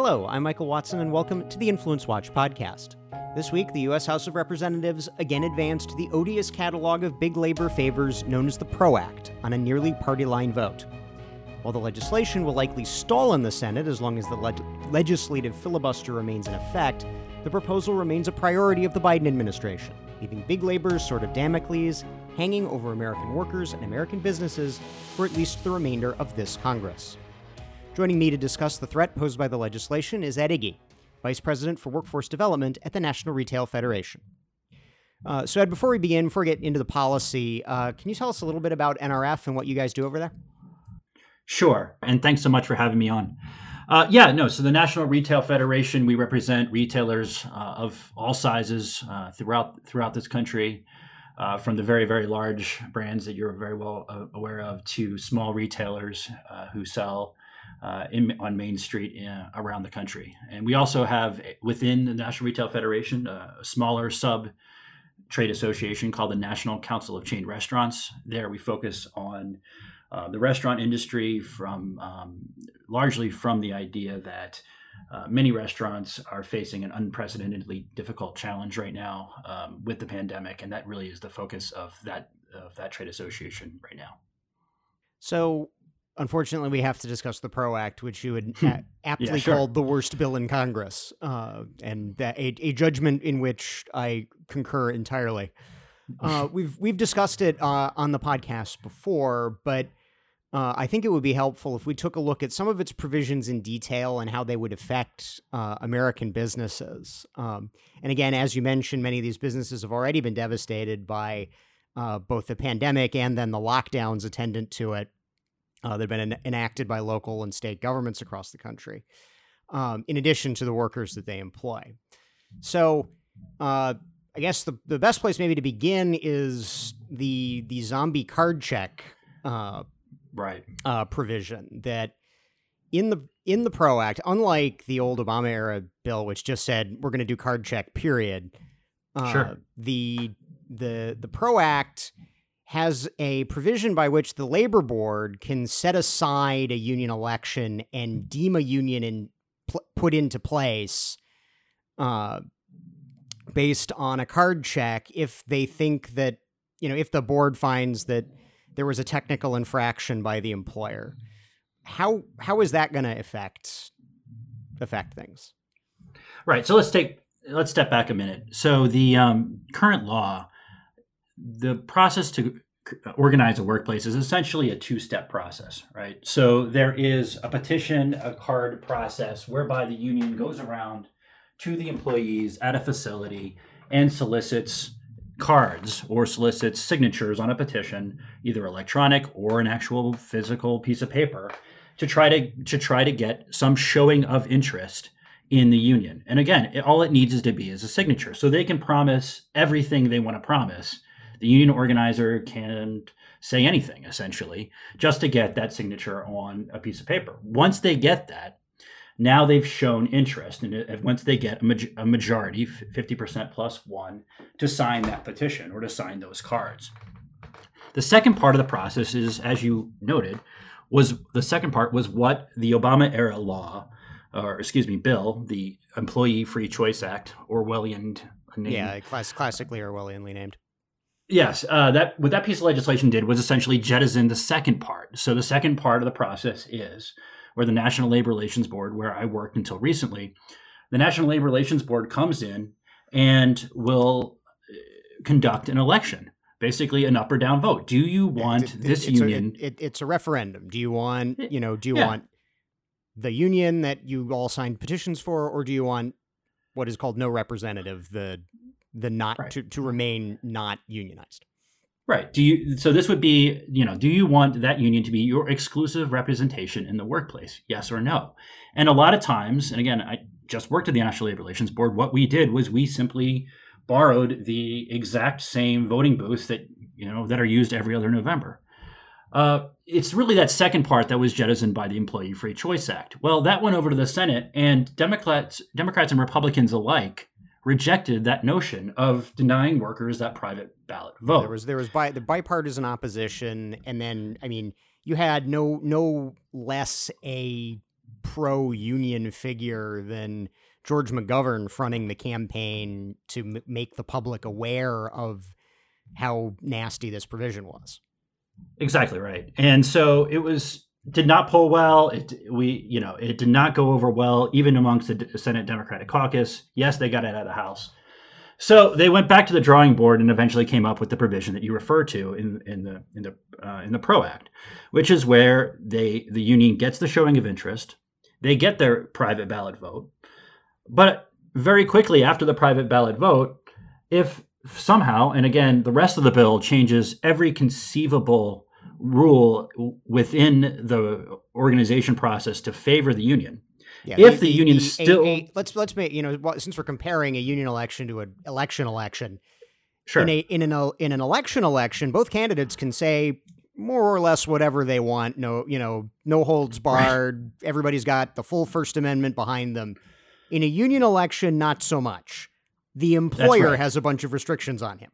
Hello, I'm Michael Watson, and welcome to the Influence Watch podcast. This week, the U.S. House of Representatives again advanced the odious catalog of big labor favors known as the PRO Act on a nearly party line vote. While the legislation will likely stall in the Senate as long as the leg- legislative filibuster remains in effect, the proposal remains a priority of the Biden administration, leaving big labor's sword of Damocles hanging over American workers and American businesses for at least the remainder of this Congress. Joining me to discuss the threat posed by the legislation is Ed Egee, Vice President for Workforce Development at the National Retail Federation. Uh, so, Ed, before we begin, before we get into the policy, uh, can you tell us a little bit about NRF and what you guys do over there? Sure. And thanks so much for having me on. Uh, yeah, no. So the National Retail Federation, we represent retailers uh, of all sizes uh, throughout throughout this country, uh, from the very very large brands that you're very well uh, aware of to small retailers uh, who sell in, on Main Street in, around the country. And we also have within the National Retail Federation a smaller sub trade association called the National Council of Chain Restaurants. There we focus on uh, the restaurant industry from um, largely from the idea that uh, many restaurants are facing an unprecedentedly difficult challenge right now um, with the pandemic, and that really is the focus of that of that trade association right now. So, unfortunately, we have to discuss the PRO Act, which you had a- aptly yeah, sure. called the worst bill in Congress, uh, and that a, a, judgment in which I concur entirely. Uh, we've we've discussed it uh, on the podcast before, but uh, I think it would be helpful if we took a look at some of its provisions in detail and how they would affect uh, American businesses. Um, and again, as you mentioned, many of these businesses have already been devastated by uh, both the pandemic and then the lockdowns attendant to it uh, that have been en- enacted by local and state governments across the country, um, in addition to the workers that they employ. So, uh, I guess the, the best place maybe to begin is the the zombie card check uh, right uh, provision that in the in the PRO Act, unlike the old Obama era bill, which just said we're going to do card check, period. Uh, sure. The the the PRO Act has a provision by which the labor board can set aside a union election and deem a union in pl- put into place uh, based on a card check if they think that you know if the board finds that there was a technical infraction by the employer. How how is that going to affect affect things? Right. So let's take let's step back a minute. So the um, current law, the process to organize a workplace is essentially a two-step process, right? So there is a petition, a card process whereby the union goes around to the employees at a facility and solicits cards or solicits signatures on a petition, either electronic or an actual physical piece of paper, to try to to try to get some showing of interest in the union. And again, it, all it needs is to be is a signature. So they can promise everything they want to promise. The union organizer can say anything essentially just to get that signature on a piece of paper. Once they get that, now they've shown interest, and once they get a, majority, 50% plus one, to sign that petition or to sign those cards. The second part of the process is, as you noted, was the second part was what the Obama era law, or excuse me, bill, the Employee Free Choice Act, Orwellian name. Yeah, class, classically Orwellianly named. Yes, uh, that what that piece of legislation did was essentially jettison the second part. So the second part of the process is where the National Labor Relations Board, where I worked until recently, the National Labor Relations Board comes in and will uh, conduct an election, basically an up or down vote. Do you want it, it, this it's union? A, it, it's a referendum. Do you want, you know, do you yeah. want the union that you all signed petitions for, or do you want what is called no representative, the the not right. to, to remain not unionized? Right. Do you so this would be, you know, do you want that union to be your exclusive representation in the workplace? Yes or no? And a lot of times, and again, I just worked at the National Labor Relations Board, what we did was we simply borrowed the exact same voting booths that, you know, that are used every other November. Uh, it's really that second part that was jettisoned by the Employee Free Choice Act. Well, that went over to the Senate, and Democrats, Democrats and Republicans alike rejected that notion of denying workers that private ballot vote. There was there was bi- the bipartisan opposition, and then I mean you had no no less a pro union figure than George McGovern fronting the campaign to m- make the public aware of how nasty this provision was. Exactly right. And so it was did not poll well. It we you know it did not go over well even amongst the Senate Democratic caucus. Yes, they got it out of the House. So they went back to the drawing board and eventually came up with the provision that you refer to in in the in the uh, in the Pro Act, which is where they the union gets the showing of interest, they get their private ballot vote, but very quickly after the private ballot vote, if somehow and again the rest of the bill changes every conceivable rule within the organization process to favor the union yeah, if the, the union the, still a, a, let's let's make you know since we're comparing a union election to an election election. Sure. In a in an in an election election, both candidates can say more or less whatever they want. No, you know, no holds barred. Right. Everybody's got the full First Amendment behind them. In a union election, not so much. The employer right. has a bunch of restrictions on him.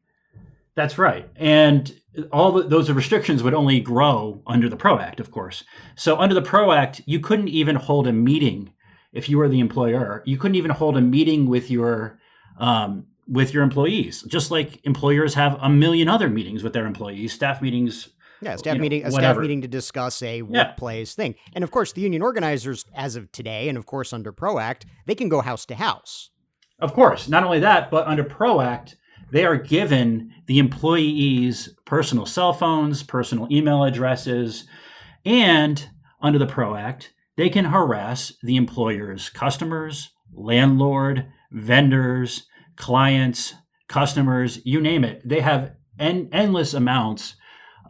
That's right. And all the, those restrictions would only grow under the PRO Act, of course. So, under the PRO Act, you couldn't even hold a meeting if you were the employer. You couldn't even hold a meeting with your um, with your employees, just like employers have a million other meetings with their employees, staff meetings. Yeah, staff meeting, know, a staff meeting to discuss a workplace yeah. thing. And of course, the union organizers, as of today, and of course under PRO Act, they can go house to house. Of course, not only that, but under PRO Act, they are given the employees personal cell phones, personal email addresses, and under the PRO Act, they can harass the employer's customers, landlord, vendors, clients, customers, you name it. They have en- endless amounts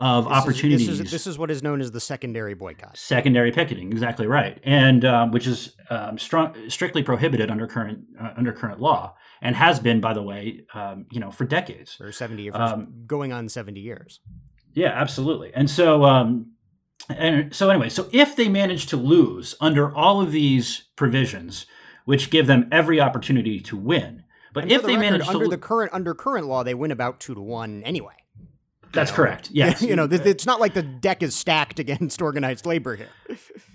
of this opportunities. Is, this, is, this is what is known as the secondary boycott. Secondary picketing, exactly right, and um, which is um, strong, strictly prohibited under current uh, under current law, and has been, by the way, um, you know, for decades, for seventy years, um, going on seventy years. Yeah, absolutely. And so, um, and so anyway, so if they manage to lose under all of these provisions, which give them every opportunity to win, but if the they record, manage under to, the current under current law, they win about two to one anyway. That's know? correct. Yes. you know, it's not like the deck is stacked against organized labor here.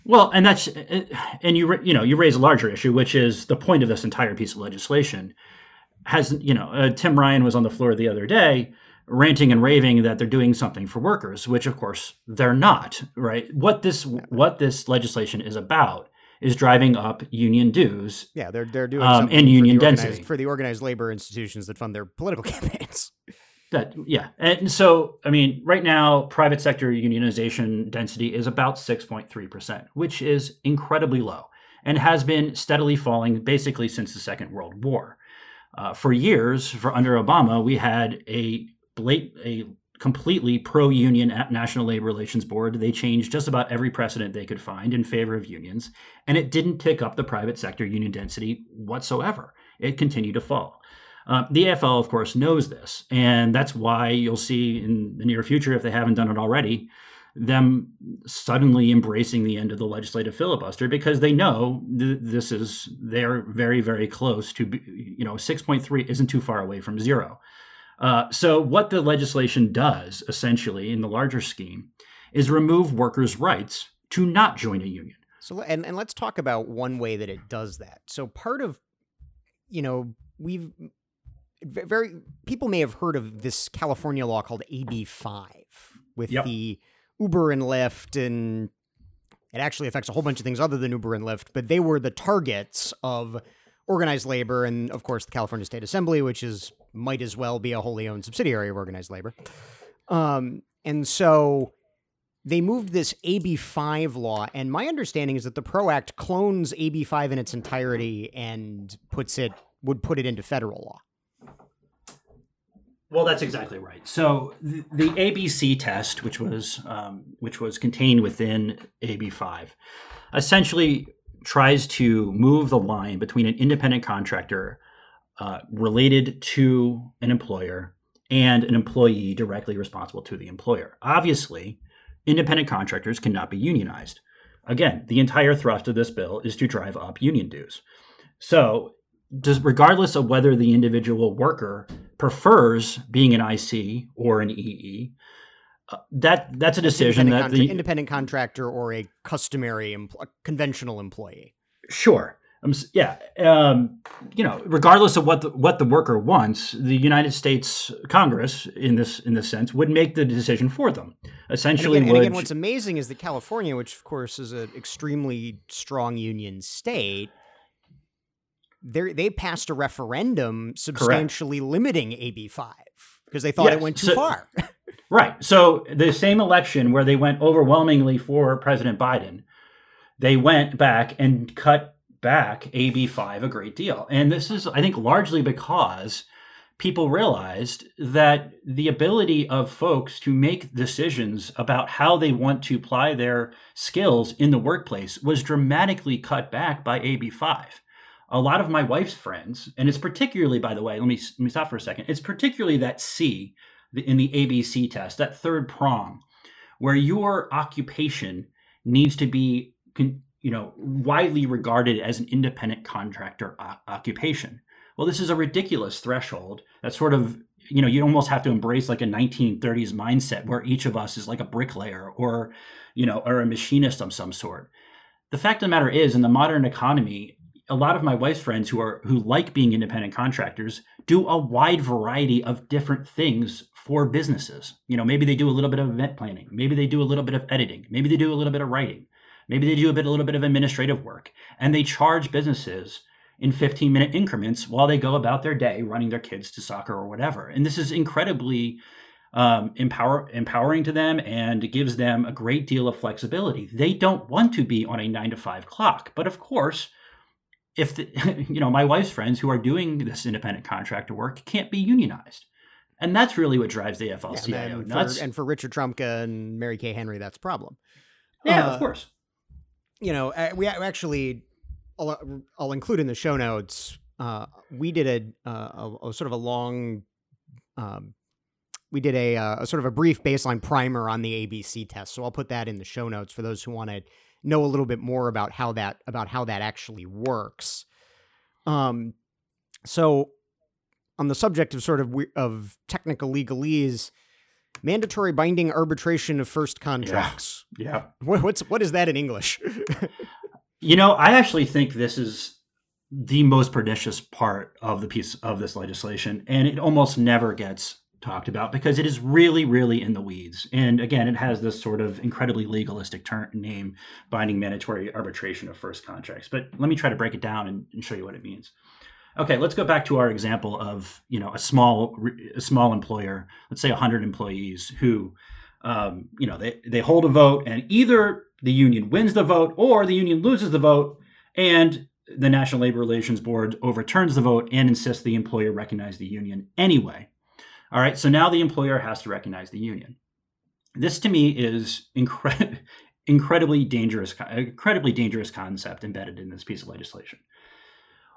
well, and that's and you you know you raise a larger issue, which is the point of this entire piece of legislation. Has you know uh, Tim Ryan was on the floor the other day ranting and raving that they're doing something for workers, which of course they're not. Right? What this what this legislation is about is driving up union dues. Yeah, they're they're doing um, and union density for the organized labor institutions that fund their political campaigns. That yeah, and so I mean, right now, private sector unionization density is about six point three percent, which is incredibly low, and has been steadily falling basically since the Second World War. Uh, for years, for under Obama, we had a a completely pro-union National Labor Relations Board. They changed just about every precedent they could find in favor of unions, and it didn't tick up the private sector union density whatsoever. It continued to fall. Uh, the AFL, of course, knows this, and that's why you'll see in the near future, if they haven't done it already, them suddenly embracing the end of the legislative filibuster because they know th- this is they're very very close to you know 6.3 isn't too far away from zero uh, so, what the legislation does, essentially, in the larger scheme, is remove workers' rights to not join a union. So, and, and let's talk about one way that it does that. So, part of, you know, we've very people may have heard of this California law called AB5 with yep. the Uber and Lyft and it actually affects a whole bunch of things other than Uber and Lyft, but they were the targets of organized labor and of course the California State Assembly, which is might as well be a wholly owned subsidiary of organized labor. Um, and so they moved this AB5 law, and my understanding is that the PRO Act clones AB5 in its entirety and puts it would put it into federal law. Well, that's exactly right. So the, the ABC test, which was um, which was contained within AB5, essentially tries to move the line between an independent contractor uh, related to an employer and an employee directly responsible to the employer. Obviously, independent contractors cannot be unionized. Again, the entire thrust of this bill is to drive up union dues. So, regardless of whether the individual worker prefers being an IC or an EE, uh, that that's a decision that the independent contractor or a customary empl- conventional employee. Sure. Um, yeah, um, you know, regardless of what the, what the worker wants, the United States Congress, in this in this sense, would make the decision for them. Essentially, and again, and again what's amazing is that California, which of course is an extremely strong union state, they they passed a referendum substantially Correct. limiting AB five because they thought yes. it went too so, far. right. So the same election where they went overwhelmingly for President Biden, they went back and cut back AB5 a great deal. And this is, I think, largely because people realized that the ability of folks to make decisions about how they want to apply their skills in the workplace was dramatically cut back by AB5. A lot of my wife's friends, and it's particularly, by the way, let me let me stop for a second. It's particularly that C in the ABC test, that third prong, where your occupation needs to be you know, widely regarded as an independent contractor occupation. Well, this is a ridiculous threshold that sort of, you know, you almost have to embrace like a 1930s mindset where each of us is like a bricklayer or, you know, or a machinist of some sort. The fact of the matter is, in the modern economy, a lot of my wife's friends who are who like being independent contractors do a wide variety of different things for businesses. You know, maybe they do a little bit of event planning, maybe they do a little bit of editing, maybe they do a little bit of writing Maybe they do a bit, a little bit of administrative work, and they charge businesses in 15 minute increments while they go about their day running their kids to soccer or whatever. And this is incredibly um, empower, empowering to them and gives them a great deal of flexibility. They don't want to be on a nine to five clock, but of course, if the, you know my wife's friends who are doing this independent contractor work can't be unionized. And that's really what drives the AFL-CIO yeah, and nuts. For, and for Richard Trumka and Mary Kay Henry, that's a problem. Yeah, uh, of course you know, we actually, I'll, I'll include in the show notes. Uh, we did a, a, a, sort of a long, um, we did a, uh, a, sort of a brief baseline primer on the ABC test. So I'll put that in the show notes for those who want to know a little bit more about how that about how that actually works. Um, so on the subject of sort of of technical legalese, mandatory binding arbitration of first contracts. Yeah. yeah. What's what is that in English? you know, I actually think this is the most pernicious part of the piece of this legislation, and it almost never gets talked about because it is really, really in the weeds. And again, it has this sort of incredibly legalistic term name, binding mandatory arbitration of first contracts. But let me try to break it down and, and show you what it means. Okay, let's go back to our example of you know a small a small employer, let's say 100 employees who um, you know they, they hold a vote and either the union wins the vote or the union loses the vote and the National Labor Relations Board overturns the vote and insists the employer recognize the union anyway. All right, so now the employer has to recognize the union. This to me is incre- incredibly dangerous, incredibly dangerous concept embedded in this piece of legislation.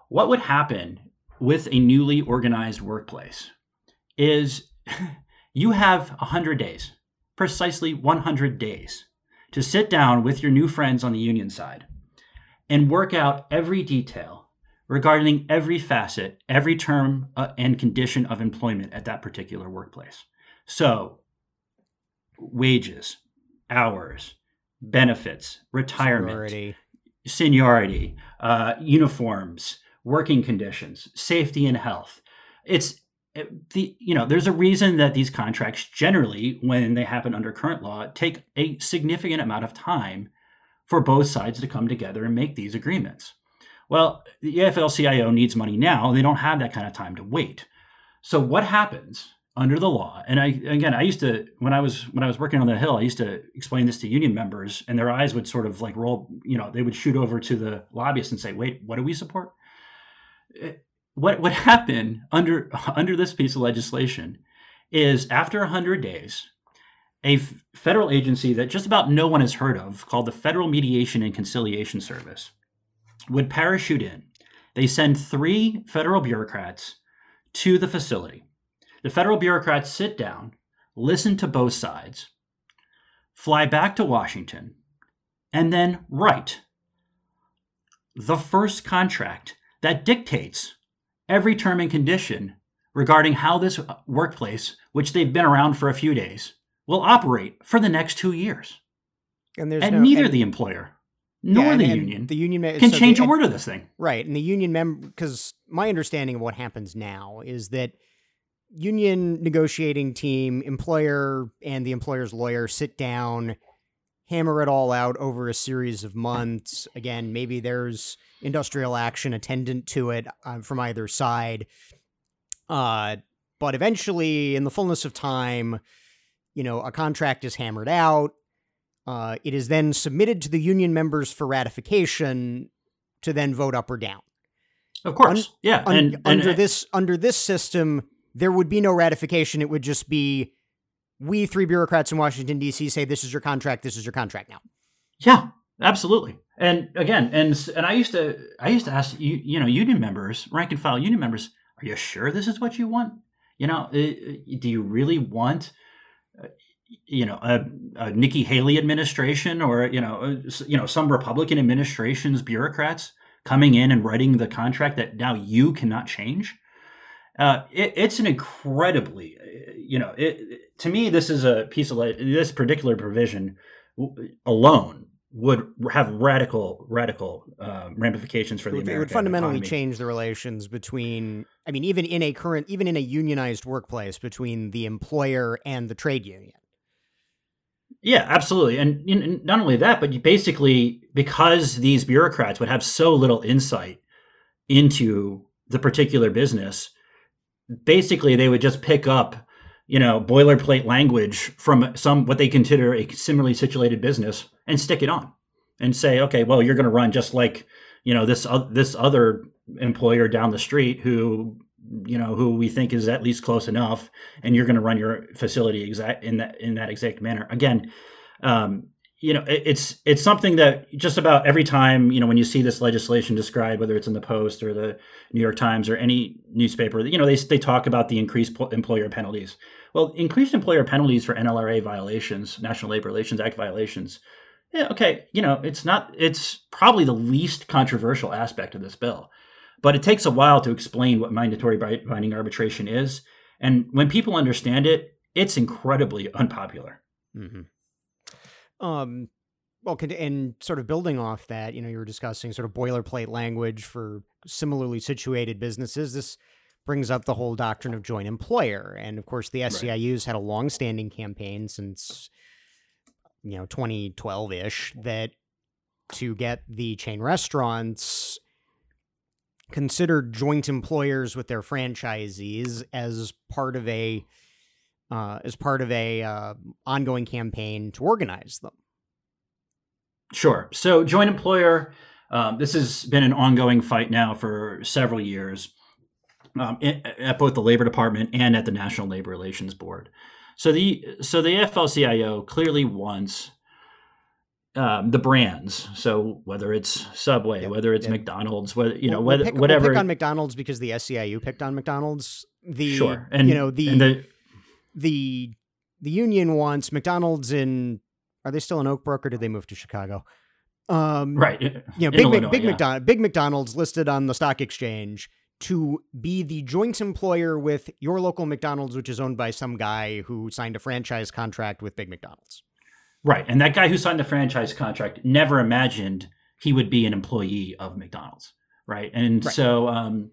What would happen with a newly organized workplace is you have 100 days, precisely 100 days, to sit down with your new friends on the union side and work out every detail regarding every facet, every term uh, and condition of employment at that particular workplace. So, wages, hours, benefits, retirement, seniority, seniority uh, uniforms, working conditions, safety and health. It's the you know there's a reason that these contracts generally when they happen under current law take a significant amount of time for both sides to come together and make these agreements. Well, the AFL-CIO needs money now. They don't have that kind of time to wait. So what happens under the law? And I again, I used to when I was when I was working on the Hill, I used to explain this to union members, and their eyes would sort of like roll. You know, they would shoot over to the lobbyists and say, "Wait, what do we support?" Eh, what what happened under under this piece of legislation is after 100 days a f- federal agency that just about no one has heard of called the Federal Mediation and Conciliation Service would parachute in. They send three federal bureaucrats to the facility. The federal bureaucrats sit down, listen to both sides, fly back to Washington, and then write the first contract that dictates every term and condition regarding how this workplace, which they've been around for a few days, will operate for the next two years. And, there's and no, neither and, the employer nor yeah, the union. The union can so change the, a word of this thing, right? And the union member, because my understanding of what happens now is that union negotiating team, employer and the employer's lawyer sit down, hammer it all out over a series of months. Again, maybe there's industrial action attendant to it uh, from either side. Uh, but eventually, in the fullness of time, you know, a contract is hammered out. Uh, it is then submitted to the union members for ratification to then vote up or down. Of course, un- yeah. Un- and, and, under this under this system, there would be no ratification. It would just be we three bureaucrats in Washington D.C. say this is your contract. This is your contract now. Yeah, absolutely. And again, and and I used to I used to ask you you know union members, rank and file union members, are you sure this is what you want? You know, do you really want you know a, a, Nikki Haley administration or you know uh, you know some Republican administration's bureaucrats coming in and writing the contract that now you cannot change. Uh, it, it's an incredibly uh, you know it, to me this is a piece of this particular provision alone would have radical radical um, ramifications for the it American it would fundamentally economy. change the relations between i mean even in a current even in a unionized workplace between the employer and the trade union yeah, absolutely. And, and not only that, but you basically, because these bureaucrats would have so little insight into the particular business, basically they would just pick up, you know, boilerplate language from some what they consider a similarly situated business and stick it on and say, okay, well, you're going to run just like, you know, this uh, this other employer down the street who you know who we think is at least close enough and you're going to run your facility exact in that in that exact manner. Again um, you know it, it's it's something that just about every time you know when you see this legislation described whether it's in the post or the new york times or any newspaper you know they, they talk about the increased employer penalties. Well increased employer penalties for nlra violations national labor relations act violations yeah okay you know it's not it's probably the least controversial aspect of this bill but it takes a while to explain what mandatory binding arbitration is. And when people understand it, it's incredibly unpopular. Mm-hmm. Um, well, and sort of building off that, you know, you were discussing sort of boilerplate language for similarly situated businesses. This brings up the whole doctrine of joint employer, and of course, the SEIU's right. had a long-standing campaign since you know 2012 ish that to get the chain restaurants considered joint employers with their franchisees as part of a uh, as part of a uh, ongoing campaign to organize them. Sure. So joint employer. Um, this has been an ongoing fight now for several years um, at both the Labor Department and at the National Labor Relations Board. So the so the AFL-CIO clearly wants um, the brands. So whether it's Subway, yep. whether it's yep. McDonald's, whether you know we'll, whether we'll pick, whatever. We'll pick on McDonald's because the SEIU picked on McDonald's. The sure, and you know the the, the the union wants McDonald's in. Are they still in Oak Brook or did they move to Chicago? Um, right. You know, big Illinois, big yeah. McDonald, big McDonald's listed on the stock exchange to be the joint employer with your local McDonald's, which is owned by some guy who signed a franchise contract with Big McDonald's. Right. And that guy who signed the franchise contract never imagined he would be an employee of McDonald's. Right. And right. so, um,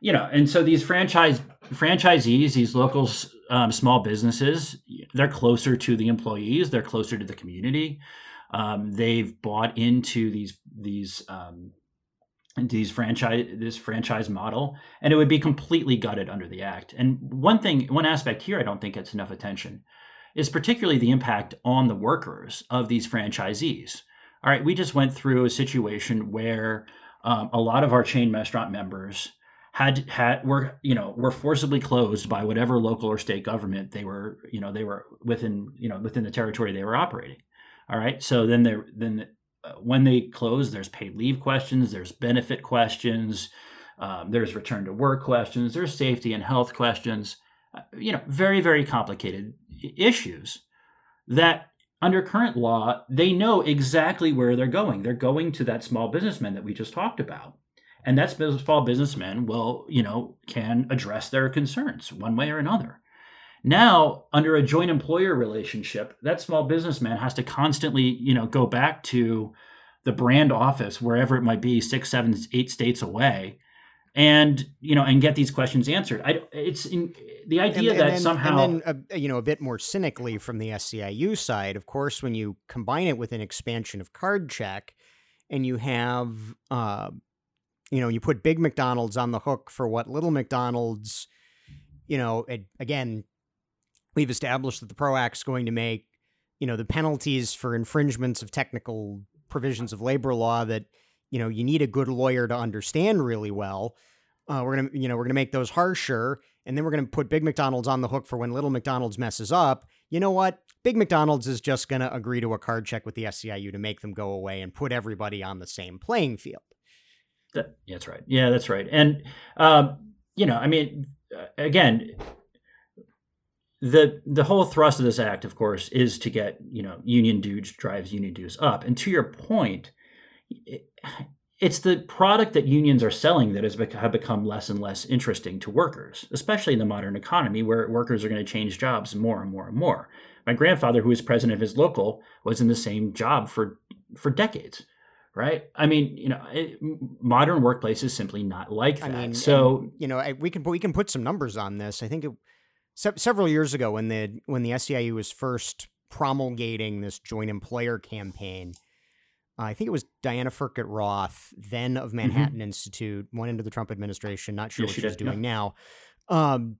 you know, and so these franchise franchisees, these local um, small businesses, they're closer to the employees, they're closer to the community. Um, they've bought into these these um, these franchise this franchise model, and it would be completely gutted under the act. And one thing, one aspect here, I don't think gets enough attention is particularly the impact on the workers of these franchisees. All right, we just went through a situation where um, a lot of our chain restaurant members had had were you know were forcibly closed by whatever local or state government they were you know they were within you know within the territory they were operating. All right, so then there then uh, when they close, there's paid leave questions, there's benefit questions, um, there's return to work questions, there's safety and health questions you know, very, very complicated issues that under current law, they know exactly where they're going. They're going to that small businessman that we just talked about. And that small businessman will, you know, can address their concerns one way or another. Now, under a joint employer relationship, that small businessman has to constantly, you know, go back to the brand office wherever it might be, six, seven, eight states away, and you know, and get these questions answered. I it's in, the idea and, that and then, somehow, and then uh, you know, a bit more cynically from the SEIU side, of course, when you combine it with an expansion of card check, and you have, uh, you know, you put big McDonald's on the hook for what little McDonald's, you know, it, again, we've established that the PRO Act's going to make, you know, the penalties for infringements of technical provisions of labor law that you know you need a good lawyer to understand really well. Uh, we're gonna you know we're gonna make those harsher, and then we're gonna put Big McDonald's on the hook for when Little McDonald's messes up. You know what? Big McDonald's is just gonna agree to a card check with the SEIU to make them go away and put everybody on the same playing field. That, that's right. Yeah, that's right. And um, you know, I mean, uh, again, the the whole thrust of this act, of course, is to get you know union dues drives union dues up. And to your point, it, it's the product that unions are selling that has have become less and less interesting to workers, especially in the modern economy where workers are going to change jobs more and more and more. My grandfather, who was president of his local, was in the same job for for decades right? I mean, you know, it, modern workplace is simply not like that. I mean, so and, you know, I, we can we can put some numbers on this. I think it, se- several years ago when the when the SEIU was first promulgating this joint employer campaign. Uh, I think it was Diana Furchtgott-Roth, then of mm-hmm. Manhattan mm-hmm. Institute, went into the Trump administration. Not sure what she's doing now. Um,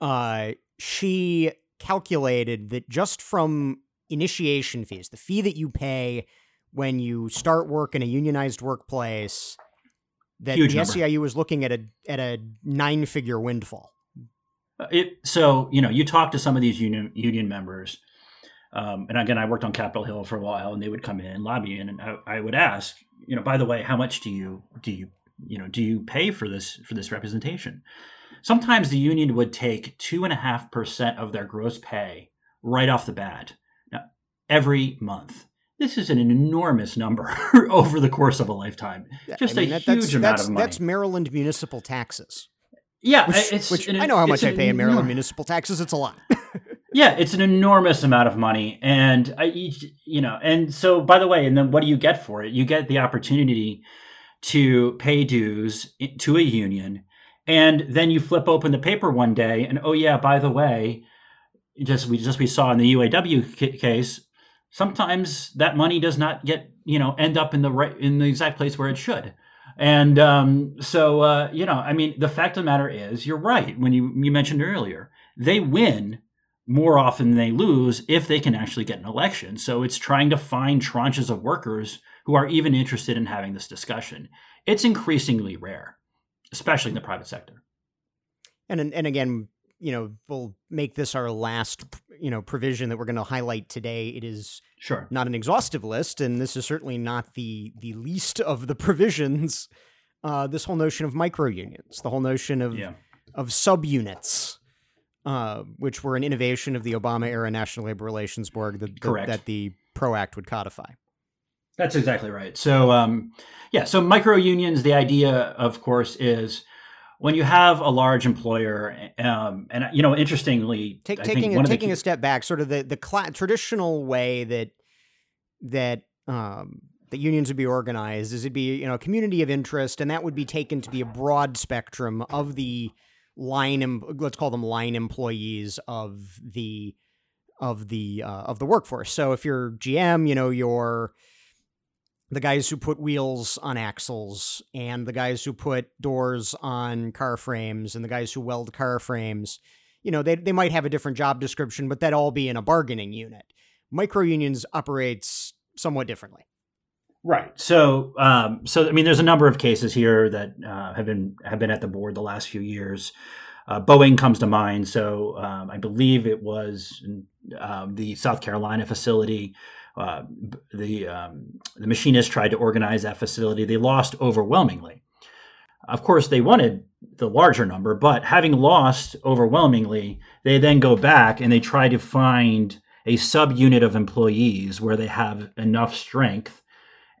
uh, she calculated that just from initiation fees, the fee that you pay when you start work in a unionized workplace, that Huge the number. SEIU was looking at a at a nine figure windfall. Uh, it so you know you talk to some of these union union members, um, and again I worked on Capitol Hill for a while, and they would come in and lobby in, and I, I would ask, you know, by the way, how much do you do you you know do you pay for this for this representation? Sometimes the union would take two and a half percent of their gross pay right off the bat, now, every month this is an enormous number over the course of a lifetime. Just I mean, a that, huge amount of money. That's Maryland municipal taxes. Yeah, which, which an, I know how much I pay in Maryland municipal taxes. It's a lot. yeah, it's an enormous amount of money, and I, you know, and so by the way, and then what do you get for it? You get the opportunity to pay dues to a union, and then you flip open the paper one day, and oh yeah, by the way, just we just we saw in the UAW case, sometimes that money does not get you know end up in the right in the exact place where it should and um, so uh, you know i mean the fact of the matter is you're right when you you mentioned earlier they win more often than they lose if they can actually get an election so it's trying to find tranches of workers who are even interested in having this discussion it's increasingly rare especially in the private sector and and again you know, we'll make this our last, you know, provision that we're going to highlight today. It is sure not an exhaustive list, and this is certainly not the the least of the provisions. Uh, this whole notion of micro unions, the whole notion of yeah. of subunits, uh, which were an innovation of the Obama era National Labor Relations Board that, that, that the PRO Act would codify. That's exactly right. So, um, yeah, so micro unions, the idea, of course, is when you have a large employer, um, and you know, interestingly, Take, taking a, taking key- a step back, sort of the the cl- traditional way that that um, that unions would be organized is it'd be you know a community of interest, and that would be taken to be a broad spectrum of the line, em- let's call them line employees of the of the uh, of the workforce. So if you're GM, you know you're the guys who put wheels on axles and the guys who put doors on car frames and the guys who weld car frames you know they, they might have a different job description but that all be in a bargaining unit micro unions operates somewhat differently right so um, so i mean there's a number of cases here that uh, have been have been at the board the last few years uh, Boeing comes to mind. So um, I believe it was um, the South Carolina facility uh, the um, the machinists tried to organize that facility. They lost overwhelmingly. Of course, they wanted the larger number, but having lost overwhelmingly, they then go back and they try to find a subunit of employees where they have enough strength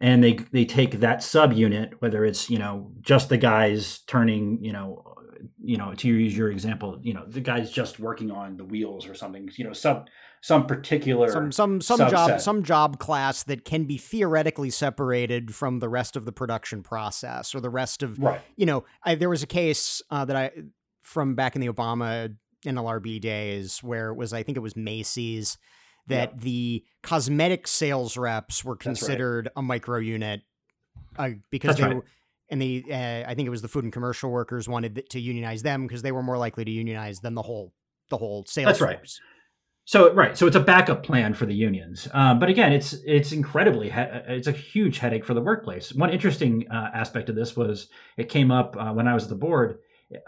and they they take that subunit whether it's you know just the guys turning you know you know, to use your example, you know, the guy's just working on the wheels or something, you know, some some particular some some some subset. job some job class that can be theoretically separated from the rest of the production process or the rest of right. You know, I, there was a case uh, that I from back in the Obama NLRB days where it was I think it was Macy's that the cosmetic sales reps were considered right. a micro unit uh, because That's they right. were, and the uh, I think it was the food and commercial workers wanted to unionize them because they were more likely to unionize than the whole the whole sales. That's force. right. So right, so it's a backup plan for the unions, um, but again, it's it's incredibly he- it's a huge headache for the workplace. One interesting uh, aspect of this was it came up uh, when I was at the board.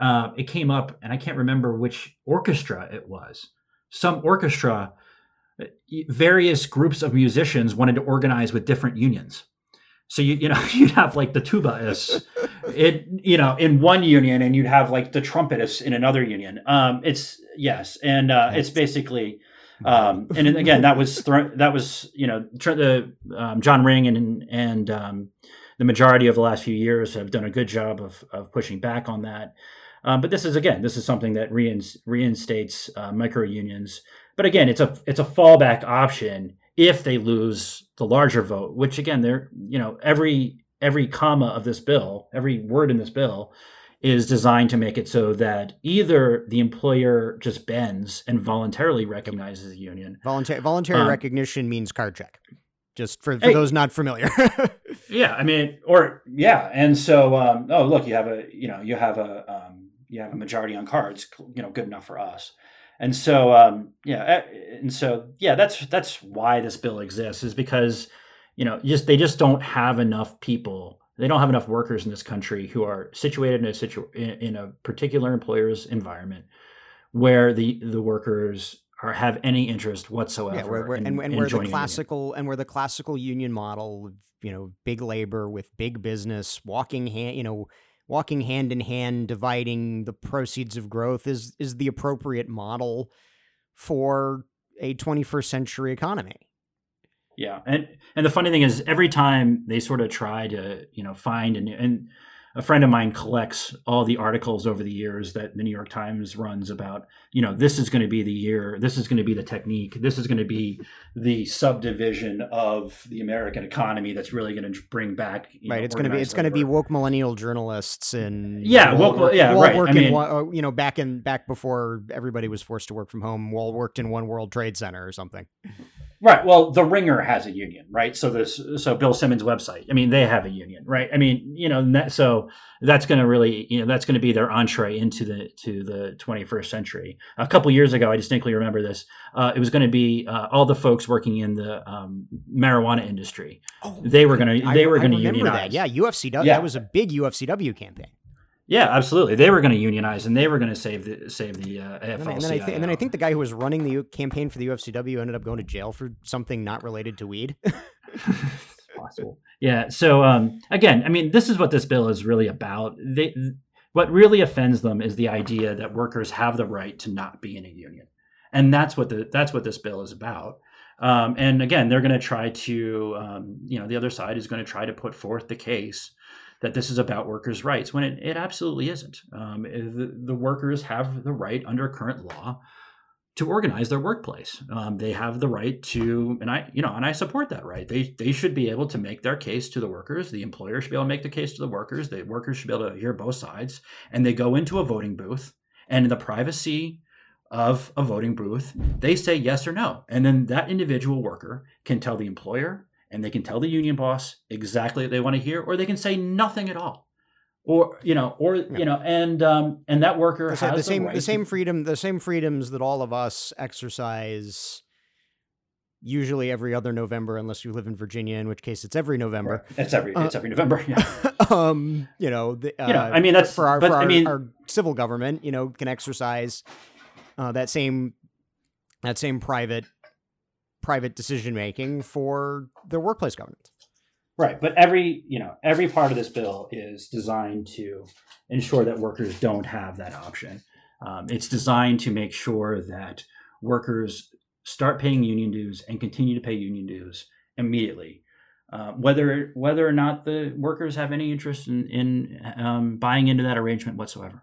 Uh, it came up, and I can't remember which orchestra it was. Some orchestra, uh, various groups of musicians wanted to organize with different unions. So you you know you'd have like the tubaists, it you know in one union, and you'd have like the trumpetists in another union. Um, it's yes, and uh, it's basically. Um, and again, that was that was you know the um, John Ring and and um, the majority of the last few years have done a good job of of pushing back on that. Um, but this is again, this is something that reinstates uh, micro unions. But again, it's a it's a fallback option if they lose the larger vote, which again, they're you know every every comma of this bill, every word in this bill is designed to make it so that either the employer just bends and voluntarily recognizes the union. Voluntary voluntary um, recognition means card check. Just for, for hey, those not familiar. yeah, I mean, or yeah, and so um, oh look, you have a you know you have a um, you have a majority on cards, you know, good enough for us. And so, um, yeah, eh, and so, yeah, that's that's why this bill exists is because, you know, just they just don't have enough people. They don't have enough workers in this country who are situated in a situ in, in a particular employer's environment where the the workers are have any interest whatsoever. Yeah, where, where, in, and, and where the classical and where the classical union model, you know, big labor with big business walking hand, you know walking hand in hand, dividing the proceeds of growth is is the appropriate model for a 21st century economy. Yeah, and and the funny thing is, every time they sort of try to you know find and and a friend of mine collects all the articles over the years that the New York Times runs about, you know, this is going to be the year, this is going to be the technique, this is going to be the subdivision of the American economy that's really going to bring back. right. Know, it's going to be it's going to be woke millennial journalists and yeah, woke, yeah, right. I mean, uh, you know, back in back before everybody was forced to work from home, all worked in one World Trade Center or something. Right. Well, the Ringer has a union, right? So this, so Bill Simmons' website. I mean, they have a union, right? I mean, you know, that, so that's going to really, you know, that's going to be their entree into the to the 21st century. A couple years ago, I distinctly remember this. Uh, it was going to be uh, all the folks working in the um, marijuana industry. Oh, they were going to, they were going to unionize. That. Yeah, UFCW. Yeah. That was a big UFCW campaign. Yeah, absolutely. They were going to unionize and they were going to save the save the uh, AFL. And then, I th- and then I think the guy who was running the campaign for the UFCW ended up going to jail for something not related to weed. possible. Yeah. So um, again, I mean, this is what this bill is really about. They, what really offends them is the idea that workers have the right to not be in a union, and that's what the that's what this bill is about. Um, and again, they're going to try to, um, you know, the other side is going to try to put forth the case that this is about workers' rights when it, it absolutely isn't. Um, the, the, workers have the right under current law to organize their workplace. Um, they have the right to, and I, you know, and I support that right. They they should be able to make their case to the workers. The employer should be able to make the case to the workers. The workers should be able to hear both sides, and they go into a voting booth, and in the privacy of a voting booth, they say yes or no, and then that individual worker can tell the employer and they can tell the union boss exactly what they want to hear, or they can say nothing at all. Or you know, or yeah. you know, and um, and that worker the, has the same the, right the same freedom, the same freedoms that all of us exercise usually every other November, unless you live in Virginia, in which case it's every November. It's every uh, it's every November. Yeah. um, you know, the, uh, you know, I mean that's for our, but, for our, I mean, our civil government, you know, can exercise uh, that same that same private private decision making for their workplace governance. Right, but every you know every part of this bill is designed to ensure that workers don't have that option. Um, it's designed to make sure that workers start paying union dues and continue to pay union dues immediately, uh, whether whether or not the workers have any interest in, in um, buying into that arrangement whatsoever.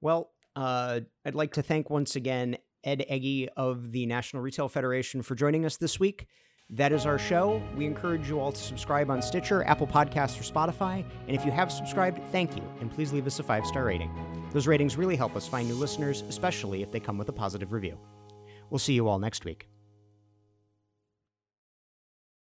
Well, uh, I'd like to thank once again Ed Egee of the National Retail Federation for joining us this week. That is our show. We encourage you all to subscribe on Stitcher, Apple Podcasts, or Spotify. And if you have subscribed, thank you. And please leave us a five star rating. Those ratings really help us find new listeners, especially if they come with a positive review. We'll see you all next week.